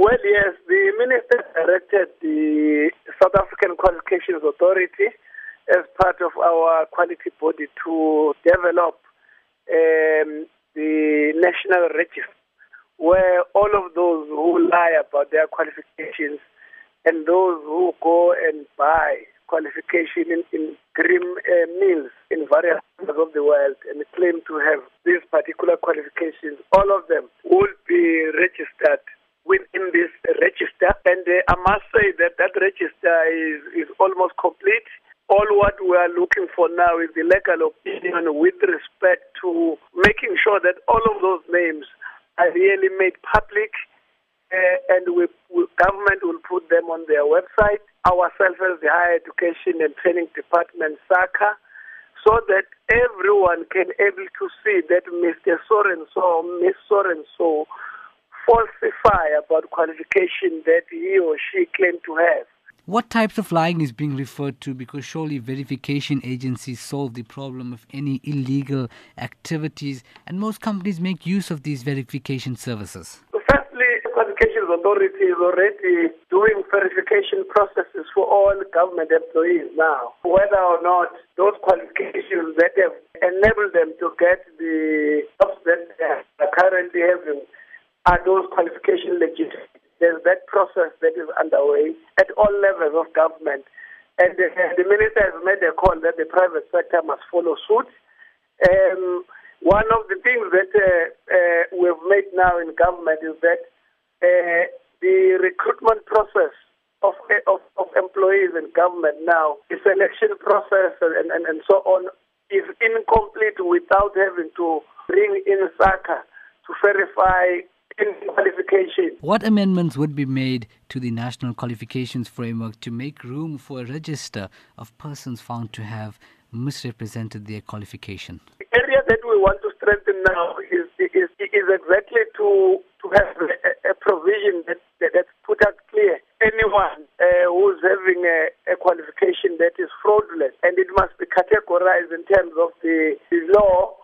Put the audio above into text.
Well, yes, the minister directed the South African Qualifications Authority as part of our quality body to develop um, the national register where all of those who lie about their qualifications and those who go and buy qualification in, in grim uh, mills in various parts of the world and claim to have these particular qualifications, all of them will be registered. And uh, I must say that that register is, is almost complete. All what we are looking for now is the legal opinion with respect to making sure that all of those names are really made public, uh, and we, we, government will put them on their website. Ourselves as the Higher Education and Training Department, SAQA, so that everyone can able to see that Mr. So and so, Miss So and so, falsify about qualification that he or she claimed to have. What types of lying is being referred to? Because surely verification agencies solve the problem of any illegal activities, and most companies make use of these verification services. Firstly, the Qualifications Authority is already doing verification processes for all government employees now. Whether or not those qualifications that have enabled them to get the jobs that they are currently having are those qualifications legitimate? there's that process that is underway at all levels of government. And the, the minister has made a call that the private sector must follow suit. Um, one of the things that uh, uh, we've made now in government is that uh, the recruitment process of, of, of, employees in government now, the selection process and, and, and so on, is incomplete without having to bring in SAQA to verify qualification. What amendments would be made to the National Qualifications Framework to make room for a register of persons found to have misrepresented their qualification? The area that we want to strengthen now is, is, is exactly to, to have a, a provision that, that, that's put out clear. Anyone uh, who's having a, a, qualification that is fraudulent, and it must be categorized in terms of the, the law